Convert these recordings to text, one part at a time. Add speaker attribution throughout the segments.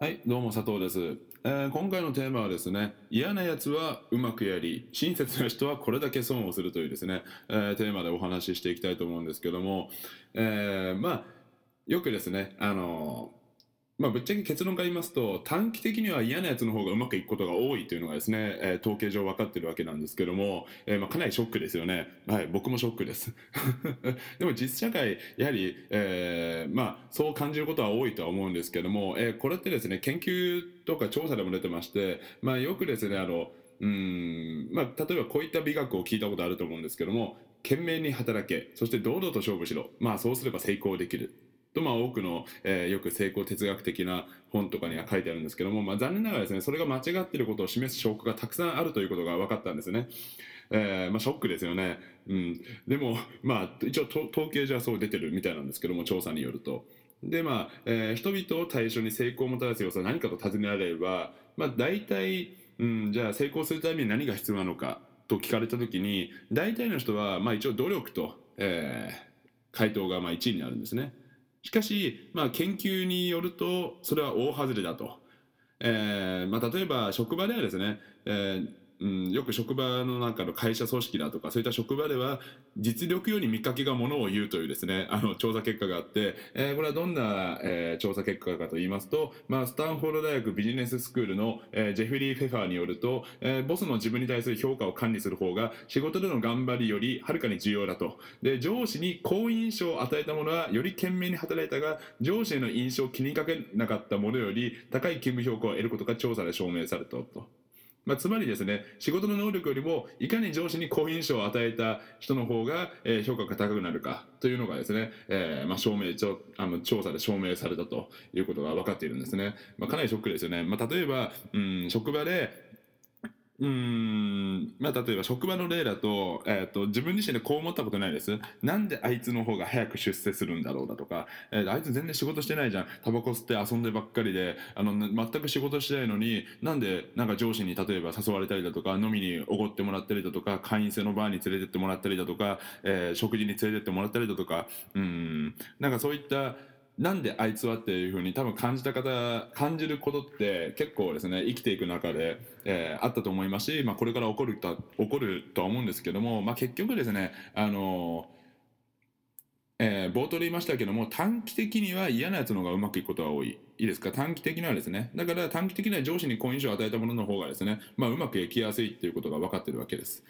Speaker 1: はい、どうも佐藤です、えー今回のテーマはですね、嫌な奴はうまくやり、親切な人はこれだけ損をするというですね、えーテーマでお話ししていきたいと思うんですけども、えーまあ、よくですね、あのまあ、ぶっちゃけ結論から言いますと、短期的には嫌なやつの方がうまくいくことが多いというのがですね、えー統計上分かってるわけなんですけども、えーまあ、かなりショックですよね。はい、僕もショックです。でも実社会、やはり、えーまあ、そう感じることは多いとは思うんですけども、えこれってですね、研究とか調査でも出てまして、まあ、よくですね、あの、うんまあ、例えばこういった美学を聞いたことあると思うんですけども、懸命に働け、そして堂々と勝負しろ、まあ、そうすれば成功できる。とまあ多くの、えーよく成功哲学的な本とかには書いてあるんですけども、まあ、残念ながらですねそれが間違っていることを示す証拠がたくさんあるということが分かったんですね。えーまあ、ショックですよね。うん、でも、まあ、一応統計じゃそう出てるみたいなんですけども調査によると。でまあ、えー人々を対象に成功をもたらす要素は何かと尋ねられれば、まあ、大体、うん、じゃあ成功するために何が必要なのかと聞かれた時に大体の人は、まあ、一応努力と、えー回答がまあ1位になるんですね。しかし、まあ、研究によるとそれは大外れだと。えーまあ、例えば職場ではですね、えーうん、よく職場の中の会社組織だとかそういった職場では実力より見かけがものを言うというですね あの調査結果があって、えーこれはどんな、えー調査結果かと言いますと、まあ、スタンフォード大学ビジネススクールの、えージェフリー・フェファーによると、えーボスの自分に対する評価を管理する方が仕事での頑張りよりはるかに重要だとで上司に好印象を与えた者はより懸命に働いたが上司への印象を気にかけなかった者より高い勤務評価を得ることが調査で証明されたと。まあ、つまりですね仕事の能力よりもいかに上司に好印象を与えた人の方が、えー評価が高くなるかというのがですね、えーまあ、証明ちょあの調査で証明されたということが分かっているんですね、まあ、かなりショックですよね、まあ、例えば、うん、職場でうん。まあ、例えば職場の例だと,、えー、と自分自身でこう思ったことないです。なんであいつの方が早く出世するんだろうだとか、えーあいつ全然仕事してないじゃん。タバコ吸って遊んでばっかりであの全く仕事してないのになんでなんか上司に例えば誘われたりだとか飲みにおごってもらったりだとか会員制のバーに連れてってもらったりだとか、えー食事に連れてってもらったりだとかうん。なんかそういったなんであいつはっていうふうに多分感じた方感じることって結構ですね生きていく中で、えーあったと思いますし、まあ、これから起こると起こるとは思うんですけども、まあ、結局ですねあのえー冒頭で言いましたけども短期的には嫌なやつの方がうまくいくことが多い。いいですか？短期的にはですねだから短期的には上司に好印象を与えたものの方がですね、まあ、うまくいきやすいっていうことが分かってるわけです。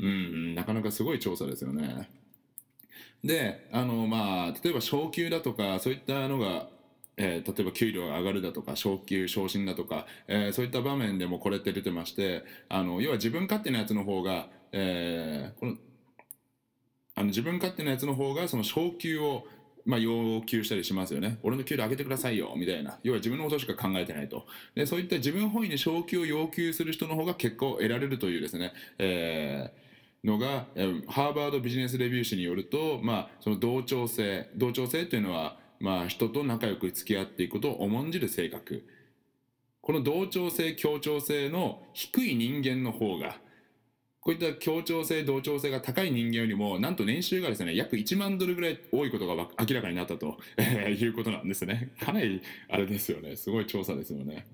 Speaker 1: うんなかなかすごい調査ですよね。であのまあ例えば昇給だとかそういったのが、えー例えば給料が上がるだとか昇給昇進だとか、えーそういった場面でもこれって出てましてあの要は自分勝手なやつの方が、えーこのあの自分勝手なやつの方がその昇給をまあ、要求したりしますよね。俺の給料上げてくださいよみたいな。要は自分のことしか考えてないと。でそういった自分本位に昇給を要求する人の方が結果を得られるというですね、えーのが、えハーバードビジネスレビュー誌によると、まあ、その同調性同調性というのは、まあ、人と仲良く付き合っていくことを重んじる性格。この同調性協調性の低い人間の方がこういった協調性同調性が高い人間よりもなんと年収がですね約1万ドルぐらい多いことが明らかになったと、え いうことなんですね。かなりあれですよね。すごい調査ですよね。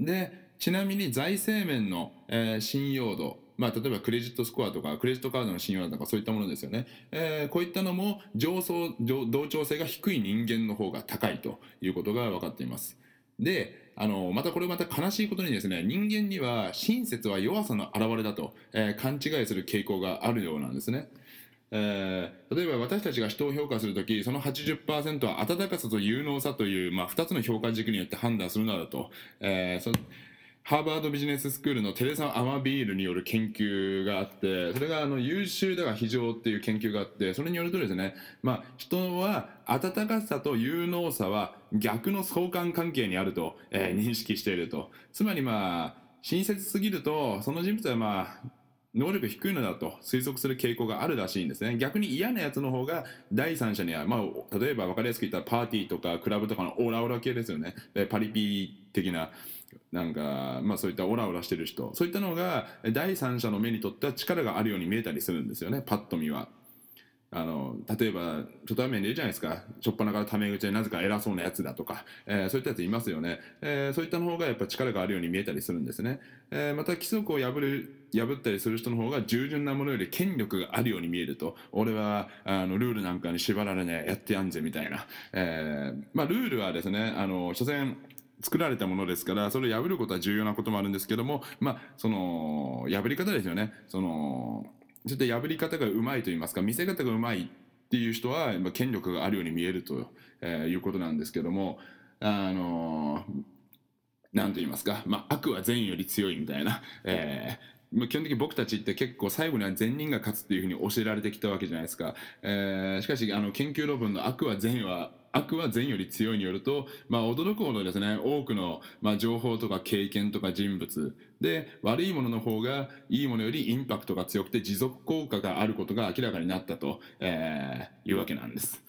Speaker 1: でちなみに財政面の、えー信用度まあ、例えばクレジットスコアとかクレジットカードの信用度とかそういったものですよね、えーこういったのも上層同調性が低い人間の方が高いということが分かっています。であのまたこれまた悲しいことにですね人間には親切は弱さの表れだと、えー勘違いする傾向があるようなんですね。えー例えば私たちが人を評価するときその80%は温かさと有能さという、まあ、2つの評価軸によって判断するなどと、えーハーバードビジネススクールのテレサ・アマビールによる研究があってそれがあの優秀だが非常っていう研究があってそれによるとですね、まあ、人は温かさと有能さは逆の相関関係にあると、えー認識していると。つまりまあ親切すぎるとその人物はまあ能力低いのだと推測する傾向があるらしいんですね。逆に嫌なやつの方が第三者には、まあ、例えば分かりやすく言ったらパーティーとかクラブとかのオラオラ系ですよね。でパリピ的ななんか、まあ、そういったオラオラしてる人。そういったのが第三者の目にとっては力があるように見えたりするんですよね。パッと見は。あの例えば初対面でいるじゃないですか。初っ端からタメ口でなぜか偉そうなやつだとか、えー、そういったやついますよね、えー、そういったの方がやっぱ力があるように見えたりするんですね、えー、また規則を破る破ったりする人の方が従順なものより権力があるように見えると。俺はあのルールなんかに縛られねやってやんぜみたいな、えまあ、ルールはですねあの所詮作られたものですからそれを破ることは重要なこともあるんですけどもまあその破り方ですよね。そのちょっと破り方がうまいと言いますか見せ方がうまいっていう人はま権力があるように見えると、え、いうことなんですけどもあの何と言いますか、まあ、悪は善より強いみたいな、えー、基本的に僕たちって結構最後には善人が勝つっていうふうに教えられてきたわけじゃないですか、えー、しかしあの研究論文の悪は善は悪は善より強いによると、まあ、驚くほどですね多くの、まあ、情報とか経験とか人物で悪いものの方がいいものよりインパクトが強くて持続効果があることが明らかになったと、えー、いうわけなんです。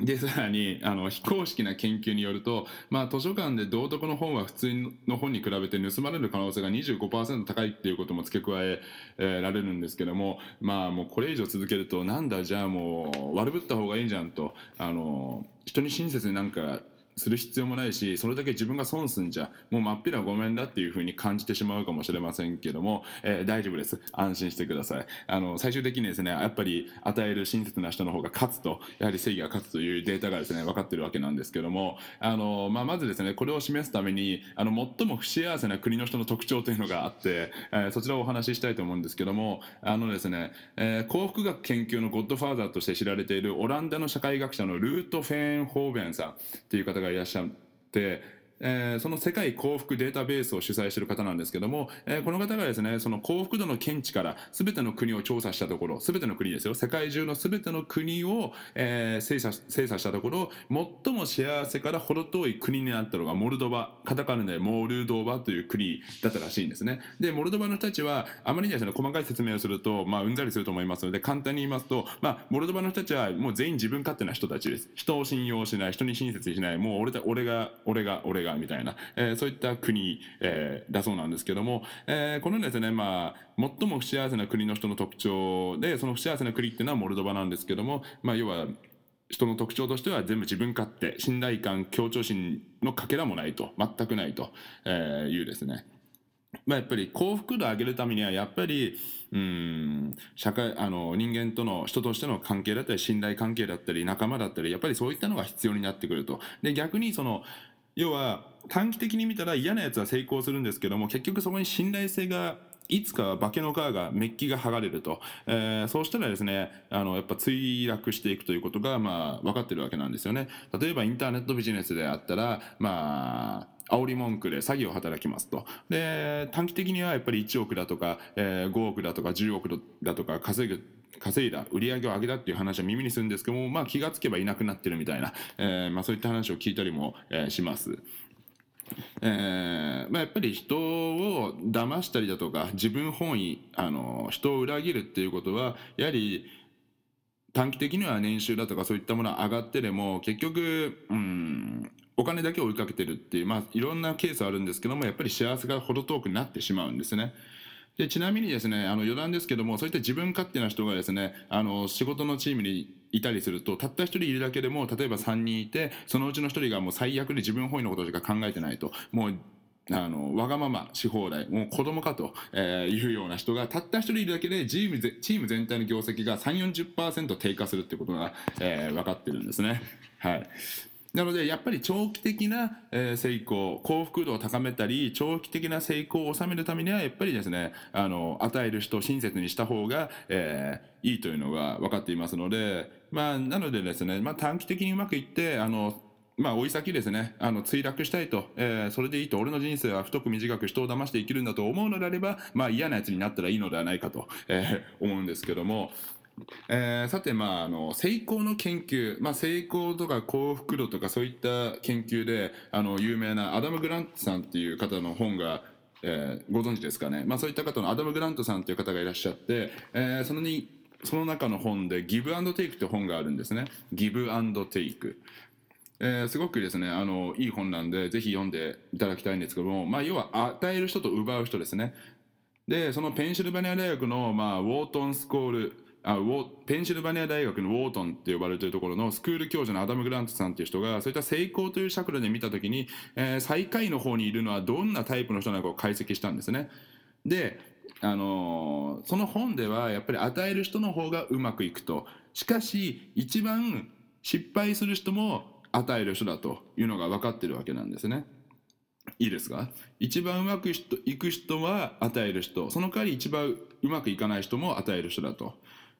Speaker 1: でさらにあの非公式な研究によると、まあ、図書館で道徳の本は普通の本に比べて盗まれる可能性が25%高いっていうことも付け加ええー、られるんですけどもまあもうこれ以上続けるとなんだじゃあもう悪ぶった方がいいじゃんとあの人に親切になんかする必要もないしそれだけ自分が損すんじゃもう真っ平ごめんだっていうふうに感じてしまうかもしれませんけども、えー、大丈夫です。安心してください。あの最終的にですねやっぱり与える親切な人の方が勝つとやはり正義が勝つというデータがですね分かってるわけなんですけどもあの、まあ、まずですねこれを示すためにあの最も不幸せな国の人の特徴というのがあって、えー、そちらをお話ししたいと思うんですけどもあのですね、えー、幸福学研究のゴッドファーザーとして知られているオランダの社会学者のルート・フェーンホーベンさんっていう方がいらっしゃって、えー、その世界幸福データベースを主催している方なんですけども、えー、この方がですねその幸福度の見地から全ての国を調査したところ全ての国ですよ。世界中の全ての国を、えー、精査精査したところ最も幸せから程遠い国になったのがモルドバ。カタカナでモルドバという国だったらしいんですね。でモルドバの人たちはあまりにですね細かい説明をすると、まあ、うんざりすると思いますので簡単に言いますと、まあ、モルドバの人たちはもう全員自分勝手な人たちです。人を信用しない人に親切にしない。もう俺だ俺が俺が俺が。みたいな、えー、そういった国、えー、だそうなんですけども、えー、このですね、まあ、最も不幸せな国の人の特徴で、その不幸せな国っていうのはモルドバなんですけども、まあ、要は、人の特徴としては全部自分勝手、信頼感、協調心のかけらもないと、全くないというですね。まあ、やっぱり幸福度を上げるためにはやっぱりうん社会あの人間との人としての関係だったり信頼関係だったり仲間だったりやっぱりそういったのが必要になってくるとで逆にその要は短期的に見たら嫌なやつは成功するんですけども結局そこに信頼性がいつかは化けの皮がメッキが剥がれると、えー、そうしたらですねあのやっぱ墜落していくということがまあ分かってるわけなんですよね。例えばインターネットビジネスであったらまあ煽り文句で詐欺を働きますと。で短期的にはやっぱり1億だとか、えー、5億だとか10億だとか稼ぐ稼いだ売り上げを上げたっていう話は耳にするんですけども、まあ、気がつけばいなくなってるみたいな、えーまあ、そういった話を聞いたりも、えー、します。えーまあ、やっぱり人を騙したりだとか自分本位あの人を裏切るっていうことはやはり短期的には年収だとかそういったものは上がってでも結局、うん、お金だけを追いかけてるっていう、まあ、いろんなケースあるんですけどもやっぱり幸せが程遠くなってしまうんですね。でちなみにですねあの余談ですけどもそういった自分勝手な人がですねあの仕事のチームにいたりするとたった1人いるだけでも例えば3人いてそのうちの1人がもう最悪で自分本位のことしか考えてないともうあのわがままし放題もう子供かと、えー、いうような人がたった1人いるだけでチームチーム全体の業績が3 4 0低下するってことが、えー、分かってるんですね。はいなのでやっぱり長期的な、え成功幸福度を高めたり長期的な成功を収めるためにはやっぱりですねあの与える人を親切にした方が、えー、いいというのが分かっていますので、まあ、なのでですね、まあ、短期的にうまくいってあのまあ、追い先ですね、あの墜落したいと、えー、それでいいと、俺の人生は太く短く人を騙して生きるんだと思うのであれば、まあ、嫌なやつになったらいいのではないかと、えー、思うんですけども、えー、さて、まあ、あの成功の研究、まあ、成功とか幸福度とかそういった研究であの有名なアダム・グラントさんっていう方の本が、えー、ご存知ですかね、まあ、そういった方のアダム・グラントさんという方がいらっしゃって、えー、そのにその中の本で「ギブアンドテイク」って本があるんですね。ギブアンドテイク。えー、すごくですねあのいい本なんでぜひ読んでいただきたいんですけども、まあ、要は与える人と奪う人ですね。でそのペンシルバニア大学の、まあ、ウォートンスコールあペンシルバニア大学のウォートンって呼ばれているところのスクール教授のアダム・グラントさんっていう人がそういった成功という尺度で見た時に、えー、最下位の方にいるのはどんなタイプの人なのかを解析したんですね。であのー、その本ではやっぱり与える人の方がうまくいくとしかし一番失敗する人も与える人だというのが分かってるわけなんですね。いいですか？一番うまくいく人は与える人その代わり一番うまくいかない人も与える人だと。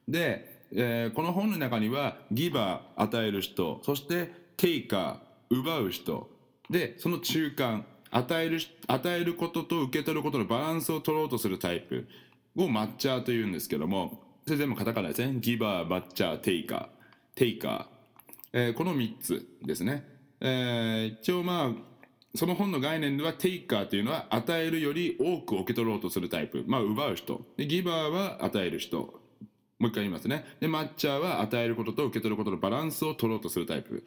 Speaker 1: で、えー、この本の中にはギバー与える人そしてテイカー奪う人。でその中間与える与えることと受け取ることのバランスを取ろうとするタイプをマッチャーというんですけどもそれ全部カタカナですね。ギバーマッチャーテイカー。テイカー、えー、この3つですね、えー、一応まあその本の概念ではテイカーというのは与えるより多く受け取ろうとするタイプ、まあ、奪う人。でギバーは与える人。もう一回言いますね。でマッチャーは与えることと受け取ることのバランスを取ろうとするタイプ、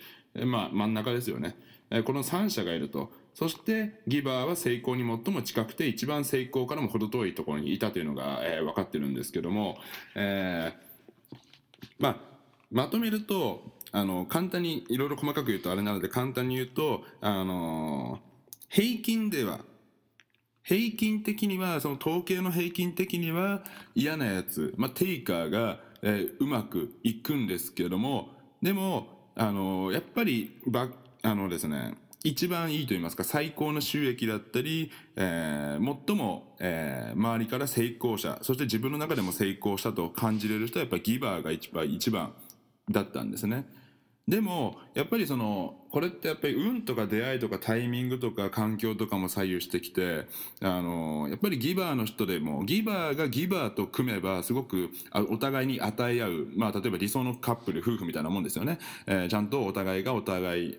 Speaker 1: まあ、真ん中ですよね。この3者がいると。そしてギバーは成功に最も近くて一番成功からも程遠いところにいたというのが、えー、分かってるんですけども、えー、まあまとめるとあの簡単にいろいろ細かく言うとあれなので簡単に言うとあの平均では平均的にはその統計の平均的には嫌なやつ、まあ、テイカーが、えー、うまくいくんですけどもでもあのやっぱりばあのですね一番いいと言いますか最高の収益だったり、えー、最も、えー、周りから成功者そして自分の中でも成功したと感じれる人はやっぱりギバーが一番一番だったんですね。でもやっぱりそのこれってやっぱり運とか出会いとかタイミングとか環境とかも左右してきてあのやっぱりギバーの人でもギバーがギバーと組めばすごくお互いに与え合う、まあ、例えば理想のカップル夫婦みたいなもんですよね、えー、ちゃんとお互いがお互い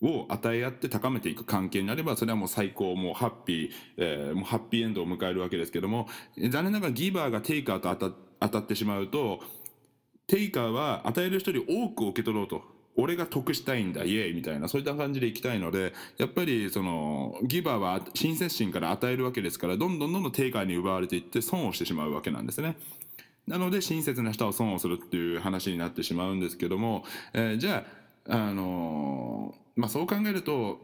Speaker 1: を与え合って高めていく関係になればそれはもう最高もうハッピー、えー、もうハッピーエンドを迎えるわけですけども残念ながらギバーがテイカーと当た当たってしまうとテイカーは与える人より多く受け取ろうと。俺が得したいんだ。イエーイ。みたいな。そういった感じでいきたいのでやっぱりそのギバーは親切心から与えるわけですからどんどんどんどん定価に奪われていって損をしてしまうわけなんですね。なので親切な人は損をするっていう話になってしまうんですけども、えー、じゃあ、あのー、まあ、そう考えると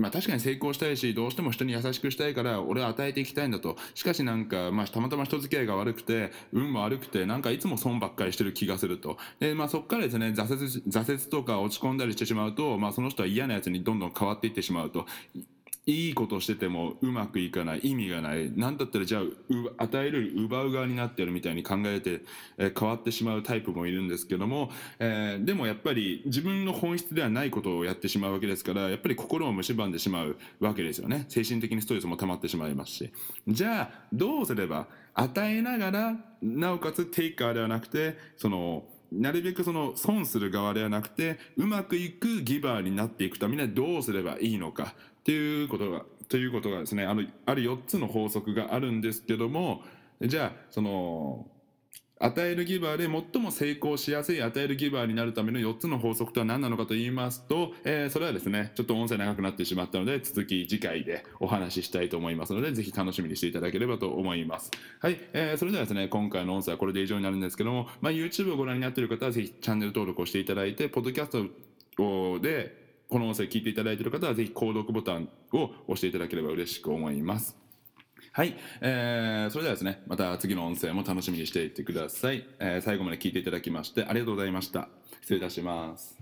Speaker 1: まあ確かに成功したいしどうしても人に優しくしたいから俺は与えていきたいんだと。しかしなんか、まあ、たまたま人付き合いが悪くて運も悪くてなんかいつも損ばっかりしてる気がすると。で、まあ、そこからですね挫折挫折とか落ち込んだりしてしまうと、まあ、その人は嫌な奴にどんどん変わっていってしまうと。いいことしててもうまくいかない意味がない何だったらじゃあ与える奪う側になってるみたいに考えて、えー、変わってしまうタイプもいるんですけども、えー、でもやっぱり自分の本質ではないことをやってしまうわけですからやっぱり心を蝕んでしまうわけですよね。精神的にストレスも溜まってしまいますし。じゃあどうすれば与えながらなおかつテイカーではなくてそのなるべくその損する側ではなくてうまくいくギバーになっていくためにはどうすればいいのか。っていうことがということがですねあのある4つの法則があるんですけどもじゃあその与えるギバーで最も成功しやすい与えるギバーになるための4つの法則とは何なのかと言いますと、えー、それはですねちょっと音声長くなってしまったので続き次回でお話ししたいと思いますのでぜひ楽しみにしていただければと思います。はい、えー、それではですね今回の音声はこれで以上になるんですけども、まあ、YouTube をご覧になっている方はぜひチャンネル登録をしていただいてポッドキャストでこの音声聞いていただいている方はぜひ購読ボタンを押していただければ嬉しく思います。はい、えー、それではですねまた次の音声も楽しみにしていてください、えー、最後まで聞いていただきましてありがとうございました。失礼いたします。